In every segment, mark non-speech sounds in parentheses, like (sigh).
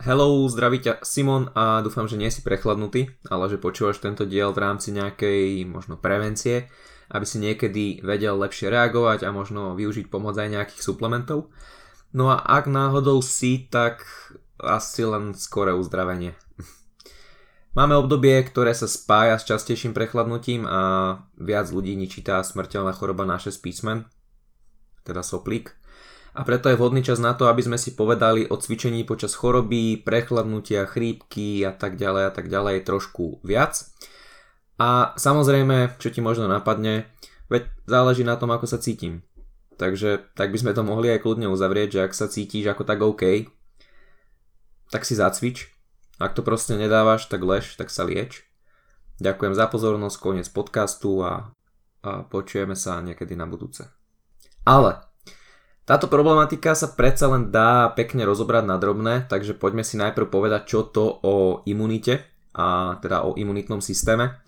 Hello, zdraví ťa Simon a dúfam, že nie si prechladnutý, ale že počúvaš tento diel v rámci nejakej možno prevencie, aby si niekedy vedel lepšie reagovať a možno využiť pomoc aj nejakých suplementov. No a ak náhodou si, tak asi len skoré uzdravenie. (laughs) Máme obdobie, ktoré sa spája s častejším prechladnutím a viac ľudí ničí tá smrteľná choroba na 6 písmen, teda soplík a preto je vhodný čas na to, aby sme si povedali o cvičení počas choroby, prechladnutia, chrípky a tak ďalej a tak ďalej trošku viac. A samozrejme, čo ti možno napadne, veď záleží na tom, ako sa cítim. Takže tak by sme to mohli aj kľudne uzavrieť, že ak sa cítiš ako tak OK, tak si zacvič. Ak to proste nedávaš, tak lež, tak sa lieč. Ďakujem za pozornosť, koniec podcastu a, a počujeme sa niekedy na budúce. Ale táto problematika sa predsa len dá pekne rozobrať na drobné, takže poďme si najprv povedať, čo to o imunite, a teda o imunitnom systéme.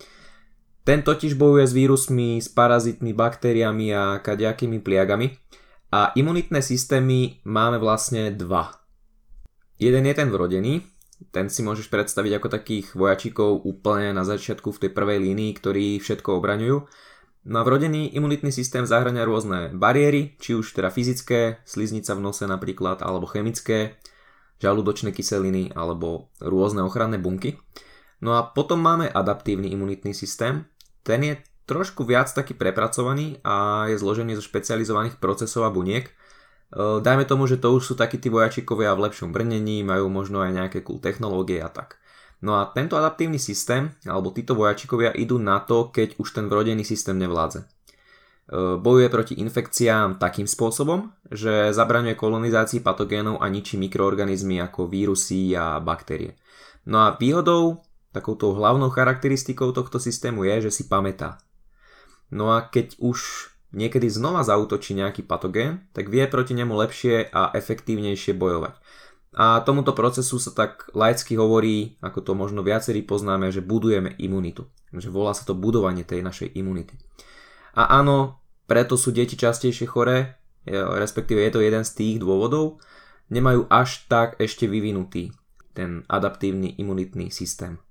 Ten totiž bojuje s vírusmi, s parazitmi, baktériami a kadejakými pliagami. A imunitné systémy máme vlastne dva. Jeden je ten vrodený, ten si môžeš predstaviť ako takých vojačikov úplne na začiatku v tej prvej línii, ktorí všetko obraňujú No a vrodený imunitný systém zahrania rôzne bariéry, či už teda fyzické, sliznica v nose napríklad, alebo chemické, žalúdočné kyseliny, alebo rôzne ochranné bunky. No a potom máme adaptívny imunitný systém. Ten je trošku viac taký prepracovaný a je zložený zo špecializovaných procesov a buniek. E, dajme tomu, že to už sú takí tí vojačikovia v lepšom brnení, majú možno aj nejaké cool technológie a tak. No a tento adaptívny systém, alebo títo vojačikovia idú na to, keď už ten vrodený systém nevládze. E, bojuje proti infekciám takým spôsobom, že zabraňuje kolonizácii patogénov a ničí mikroorganizmy ako vírusy a baktérie. No a výhodou, takouto hlavnou charakteristikou tohto systému je, že si pamätá. No a keď už niekedy znova zautočí nejaký patogén, tak vie proti nemu lepšie a efektívnejšie bojovať. A tomuto procesu sa tak laicky hovorí, ako to možno viacerí poznáme, že budujeme imunitu. Že volá sa to budovanie tej našej imunity. A áno, preto sú deti častejšie choré, respektíve je to jeden z tých dôvodov, nemajú až tak ešte vyvinutý ten adaptívny imunitný systém.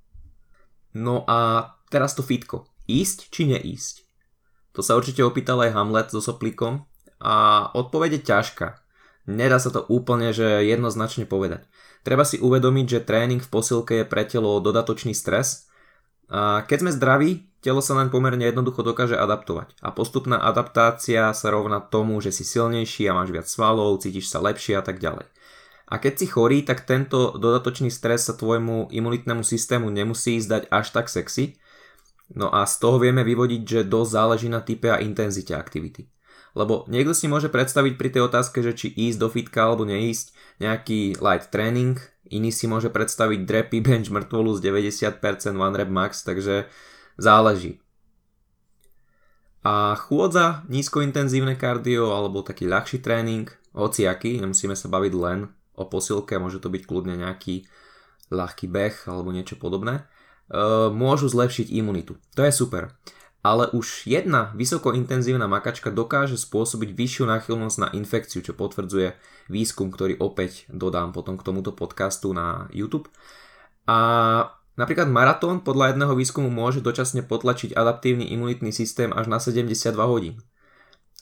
No a teraz to fitko. Ísť či neísť? To sa určite opýtal aj Hamlet so soplíkom a odpovede ťažká. Nedá sa to úplne, že jednoznačne povedať. Treba si uvedomiť, že tréning v posilke je pre telo dodatočný stres a keď sme zdraví, telo sa naň pomerne jednoducho dokáže adaptovať a postupná adaptácia sa rovná tomu, že si silnejší a máš viac svalov, cítiš sa lepšie a tak ďalej. A keď si chorý, tak tento dodatočný stres sa tvojmu imunitnému systému nemusí zdať až tak sexy, no a z toho vieme vyvodiť, že dosť záleží na type a intenzite aktivity. Lebo niekto si môže predstaviť pri tej otázke, že či ísť do fitka alebo neísť nejaký light training, iný si môže predstaviť drepy bench mŕtvolu z 90% one rep max, takže záleží. A chôdza, nízkointenzívne kardio alebo taký ľahší tréning, hociaký, nemusíme sa baviť len o posilke, môže to byť kľudne nejaký ľahký beh alebo niečo podobné, e, môžu zlepšiť imunitu. To je super ale už jedna vysokointenzívna makačka dokáže spôsobiť vyššiu náchylnosť na infekciu, čo potvrdzuje výskum, ktorý opäť dodám potom k tomuto podcastu na YouTube. A napríklad maratón podľa jedného výskumu môže dočasne potlačiť adaptívny imunitný systém až na 72 hodín.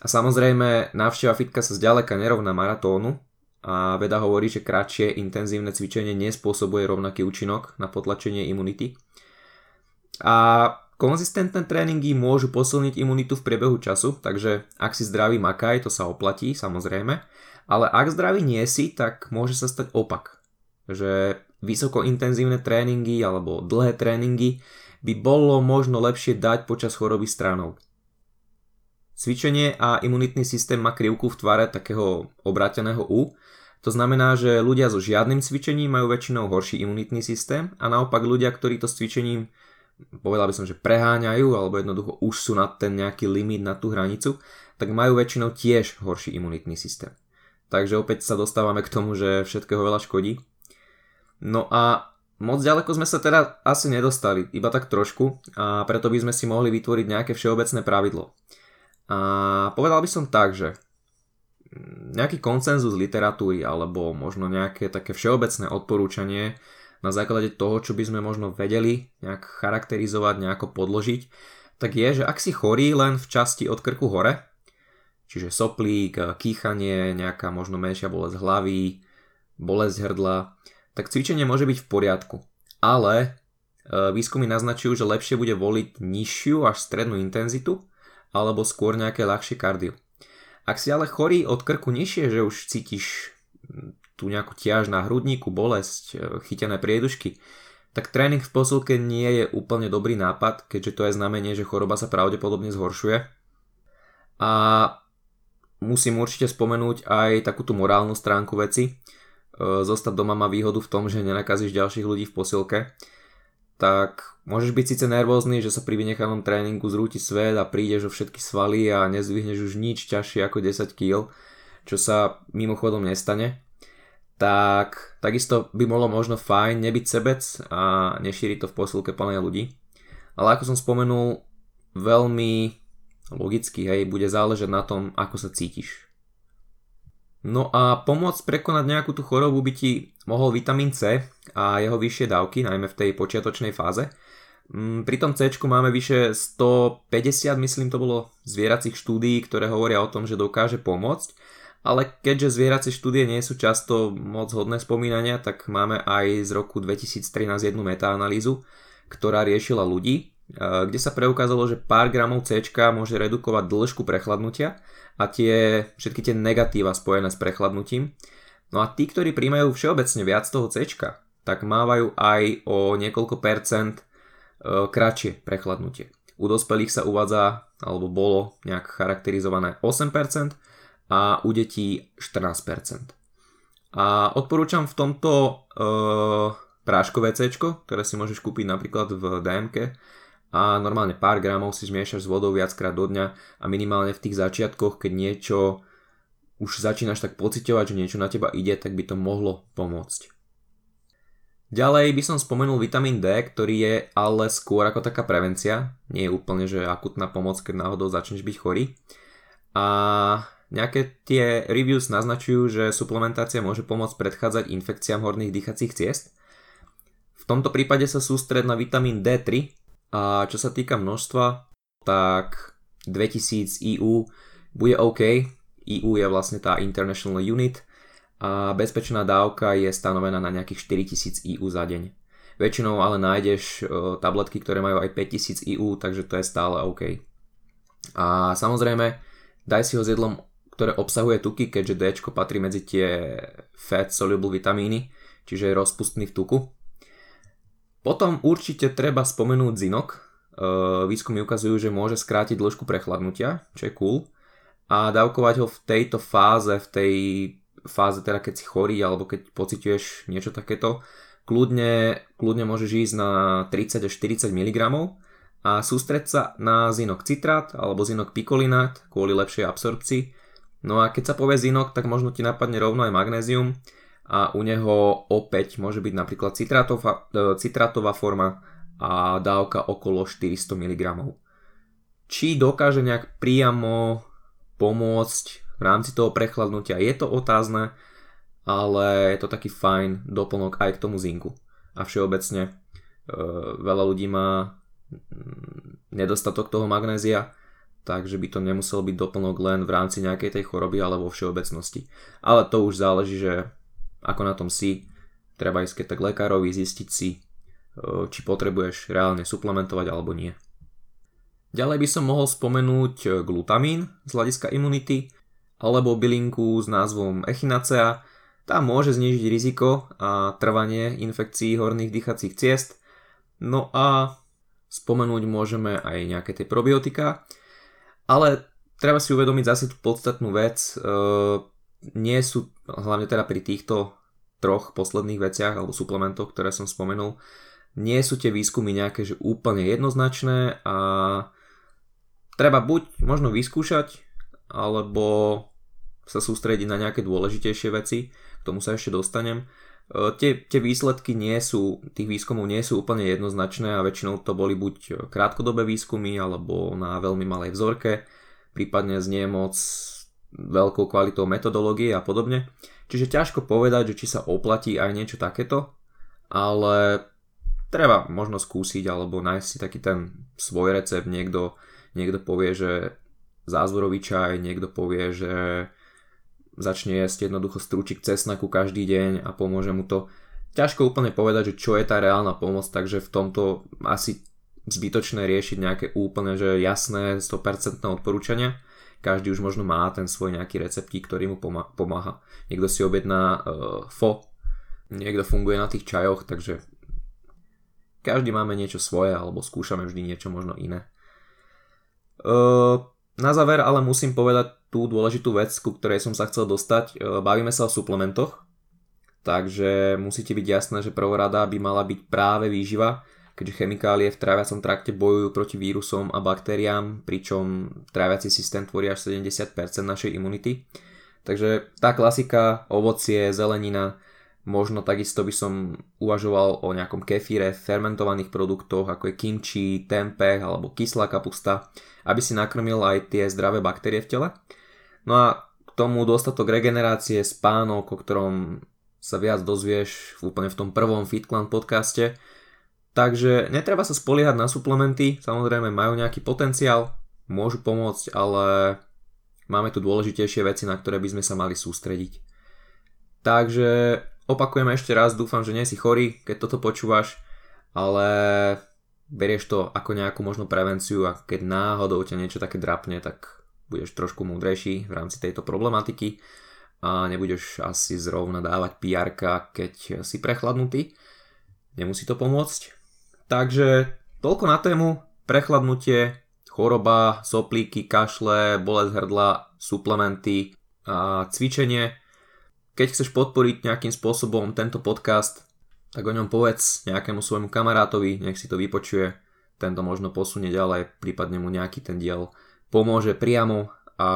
A samozrejme, návšteva fitka sa zďaleka nerovná maratónu a veda hovorí, že kratšie intenzívne cvičenie nespôsobuje rovnaký účinok na potlačenie imunity. A Konzistentné tréningy môžu posilniť imunitu v priebehu času, takže ak si zdravý makaj, to sa oplatí samozrejme, ale ak zdravý nie si, tak môže sa stať opak. Že vysokointenzívne tréningy alebo dlhé tréningy by bolo možno lepšie dať počas choroby stranou. Cvičenie a imunitný systém má krivku v tvare takého obráteného U, to znamená, že ľudia so žiadnym cvičením majú väčšinou horší imunitný systém a naopak ľudia, ktorí to s cvičením povedal by som, že preháňajú alebo jednoducho už sú na ten nejaký limit, na tú hranicu, tak majú väčšinou tiež horší imunitný systém. Takže opäť sa dostávame k tomu, že všetkého veľa škodí. No a moc ďaleko sme sa teda asi nedostali, iba tak trošku a preto by sme si mohli vytvoriť nejaké všeobecné pravidlo. A povedal by som tak, že nejaký koncenzus literatúry alebo možno nejaké také všeobecné odporúčanie na základe toho, čo by sme možno vedeli nejak charakterizovať, nejako podložiť, tak je, že ak si chorý len v časti od krku hore, čiže soplík, kýchanie, nejaká možno menšia bolesť hlavy, bolesť hrdla, tak cvičenie môže byť v poriadku. Ale e, výskumy naznačujú, že lepšie bude voliť nižšiu až strednú intenzitu alebo skôr nejaké ľahšie kardio. Ak si ale chorý od krku nižšie, že už cítiš tú nejakú ťaž na hrudníku, bolesť, e, chytené priedušky, tak tréning v posilke nie je úplne dobrý nápad, keďže to je znamenie, že choroba sa pravdepodobne zhoršuje. A musím určite spomenúť aj takúto morálnu stránku veci. E, zostať doma má výhodu v tom, že nenakazíš ďalších ľudí v posilke tak môžeš byť síce nervózny, že sa pri vynechanom tréningu zrúti svet a prídeš o všetky svaly a nezdvihneš už nič ťažšie ako 10 kg, čo sa mimochodom nestane, tak takisto by bolo možno fajn nebyť sebec a nešíriť to v posilke plnej ľudí. Ale ako som spomenul, veľmi logicky, hej, bude záležať na tom, ako sa cítiš. No a pomôcť prekonať nejakú tú chorobu by ti mohol vitamín C a jeho vyššie dávky, najmä v tej počiatočnej fáze. Mm, pri tom C máme vyše 150, myslím to bolo, zvieracích štúdií, ktoré hovoria o tom, že dokáže pomôcť. Ale keďže zvieracie štúdie nie sú často moc hodné spomínania, tak máme aj z roku 2013 jednu metaanalýzu, ktorá riešila ľudí, kde sa preukázalo, že pár gramov C môže redukovať dĺžku prechladnutia a tie, všetky tie negatíva spojené s prechladnutím. No a tí, ktorí príjmajú všeobecne viac toho C, tak mávajú aj o niekoľko percent e, kratšie prechladnutie. U dospelých sa uvádza, alebo bolo nejak charakterizované 8% a u detí 14%. A odporúčam v tomto e, práškové C, ktoré si môžeš kúpiť napríklad v DMK, a normálne pár gramov si zmiešaš s vodou viackrát do dňa a minimálne v tých začiatkoch, keď niečo už začínaš tak pocitovať, že niečo na teba ide, tak by to mohlo pomôcť. Ďalej by som spomenul vitamín D, ktorý je ale skôr ako taká prevencia, nie je úplne že akutná pomoc, keď náhodou začneš byť chorý. A nejaké tie reviews naznačujú, že suplementácia môže pomôcť predchádzať infekciám horných dýchacích ciest. V tomto prípade sa sústred na vitamín D3, a čo sa týka množstva, tak 2000 EU bude OK. EU je vlastne tá International Unit a bezpečná dávka je stanovená na nejakých 4000 EU za deň. Väčšinou ale nájdeš tabletky, ktoré majú aj 5000 EU, takže to je stále OK. A samozrejme, daj si ho s jedlom, ktoré obsahuje tuky, keďže D patrí medzi tie fat soluble vitamíny, čiže je rozpustný v tuku. Potom určite treba spomenúť zinok. E, výskumy ukazujú, že môže skrátiť dĺžku prechladnutia, čo je cool. A dávkovať ho v tejto fáze, v tej fáze teda keď si chorý alebo keď pociťuješ niečo takéto, kľudne, kľudne môžeš ísť na 30 až 40 mg a sústreť sa na zinok citrát alebo zinok pikolinát kvôli lepšej absorpcii. No a keď sa povie zinok, tak možno ti napadne rovno aj magnézium a u neho opäť môže byť napríklad citratová, e, forma a dávka okolo 400 mg. Či dokáže nejak priamo pomôcť v rámci toho prechladnutia, je to otázne, ale je to taký fajn doplnok aj k tomu zinku. A všeobecne e, veľa ľudí má mm, nedostatok toho magnézia, takže by to nemusel byť doplnok len v rámci nejakej tej choroby, ale vo všeobecnosti. Ale to už záleží, že ako na tom si, treba ísť keď tak lekárovi zistiť si, e, či potrebuješ reálne suplementovať alebo nie. Ďalej by som mohol spomenúť e, glutamín z hľadiska imunity, alebo bylinku s názvom echinacea. Tá môže znižiť riziko a trvanie infekcií horných dýchacích ciest. No a spomenúť môžeme aj nejaké tie probiotika. Ale treba si uvedomiť zase tú podstatnú vec. E, nie sú, hlavne teda pri týchto troch posledných veciach alebo suplementoch, ktoré som spomenul, nie sú tie výskumy nejaké že úplne jednoznačné a treba buď možno vyskúšať, alebo sa sústrediť na nejaké dôležitejšie veci, k tomu sa ešte dostanem. E, tie, tie výsledky nie sú, tých výskumov nie sú úplne jednoznačné a väčšinou to boli buď krátkodobé výskumy alebo na veľmi malej vzorke, prípadne znie moc veľkou kvalitou metodológie a podobne. Čiže ťažko povedať, že či sa oplatí aj niečo takéto, ale treba možno skúsiť alebo nájsť si taký ten svoj recept. Niekto, niekto povie, že zázvorový čaj, niekto povie, že začne jesť jednoducho strúčik cesnaku každý deň a pomôže mu to. Ťažko úplne povedať, že čo je tá reálna pomoc, takže v tomto asi zbytočné riešiť nejaké úplne že jasné 100% odporúčania. Každý už možno má ten svoj nejaký receptík, ktorý mu pomáha. Niekto si objedná uh, fo, niekto funguje na tých čajoch, takže každý máme niečo svoje alebo skúšame vždy niečo možno iné. Uh, na záver ale musím povedať tú dôležitú vec, ku ktorej som sa chcel dostať. Uh, bavíme sa o suplementoch, takže musíte byť jasné, že prvorada by mala byť práve výživa, keďže chemikálie v tráviacom trakte bojujú proti vírusom a baktériám, pričom tráviaci systém tvorí až 70% našej imunity. Takže tá klasika, ovocie, zelenina, možno takisto by som uvažoval o nejakom kefíre, fermentovaných produktoch ako je kimchi, tempeh alebo kyslá kapusta, aby si nakrmil aj tie zdravé baktérie v tele. No a k tomu dostatok regenerácie, spánok, o ktorom sa viac dozvieš úplne v tom prvom FitClan podcaste, Takže netreba sa spoliehať na suplementy, samozrejme majú nejaký potenciál, môžu pomôcť, ale máme tu dôležitejšie veci, na ktoré by sme sa mali sústrediť. Takže opakujem ešte raz, dúfam, že nie si chorý, keď toto počúvaš, ale berieš to ako nejakú možno prevenciu a keď náhodou ťa niečo také drapne, tak budeš trošku múdrejší v rámci tejto problematiky a nebudeš asi zrovna dávať pr keď si prechladnutý. Nemusí to pomôcť, Takže toľko na tému prechladnutie, choroba, soplíky, kašle, bolesť hrdla, suplementy a cvičenie. Keď chceš podporiť nejakým spôsobom tento podcast, tak o ňom povedz nejakému svojmu kamarátovi, nech si to vypočuje, tento možno posunie ďalej, prípadne mu nejaký ten diel pomôže priamo a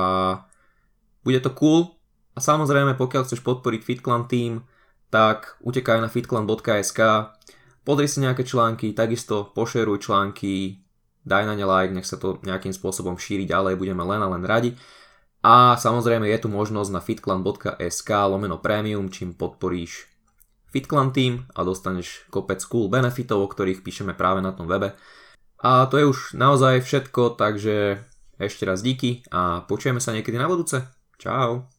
bude to cool. A samozrejme, pokiaľ chceš podporiť FitClan Team, tak utekaj na fitclan.sk, Pozri si nejaké články, takisto pošeruj články, daj na ne like, nech sa to nejakým spôsobom šíri ďalej, budeme len a len radi. A samozrejme je tu možnosť na fitclan.sk lomeno premium, čím podporíš FitClan Team a dostaneš kopec cool benefitov, o ktorých píšeme práve na tom webe. A to je už naozaj všetko, takže ešte raz díky a počujeme sa niekedy na budúce. Čau.